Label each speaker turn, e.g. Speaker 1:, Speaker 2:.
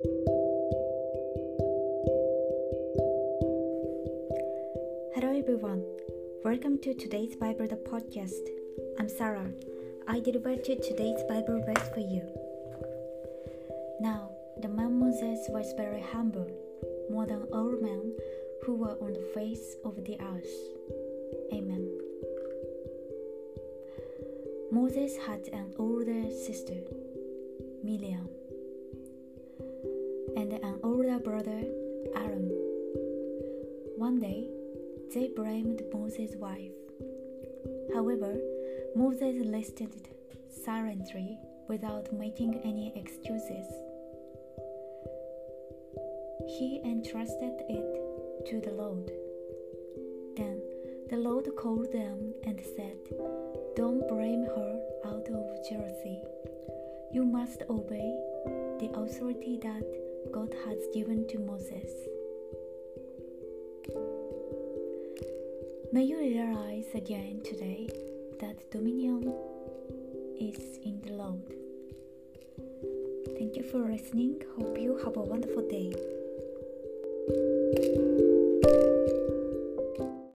Speaker 1: Hello everyone. Welcome to today's Bible the podcast. I'm Sarah. I delivered today's Bible verse for you. Now, the man Moses was very humble, more than all men who were on the face of the earth. Amen. Moses had an older sister, Miriam, and an older brother, Aaron. One day, they blamed Moses' wife. However, Moses listened silently without making any excuses. He entrusted it to the Lord. Then the Lord called them and said, Don't blame her out of jealousy. You must obey the authority that God has given to Moses. May you realize again today that dominion is in the Lord. Thank you for listening. Hope you have a wonderful day.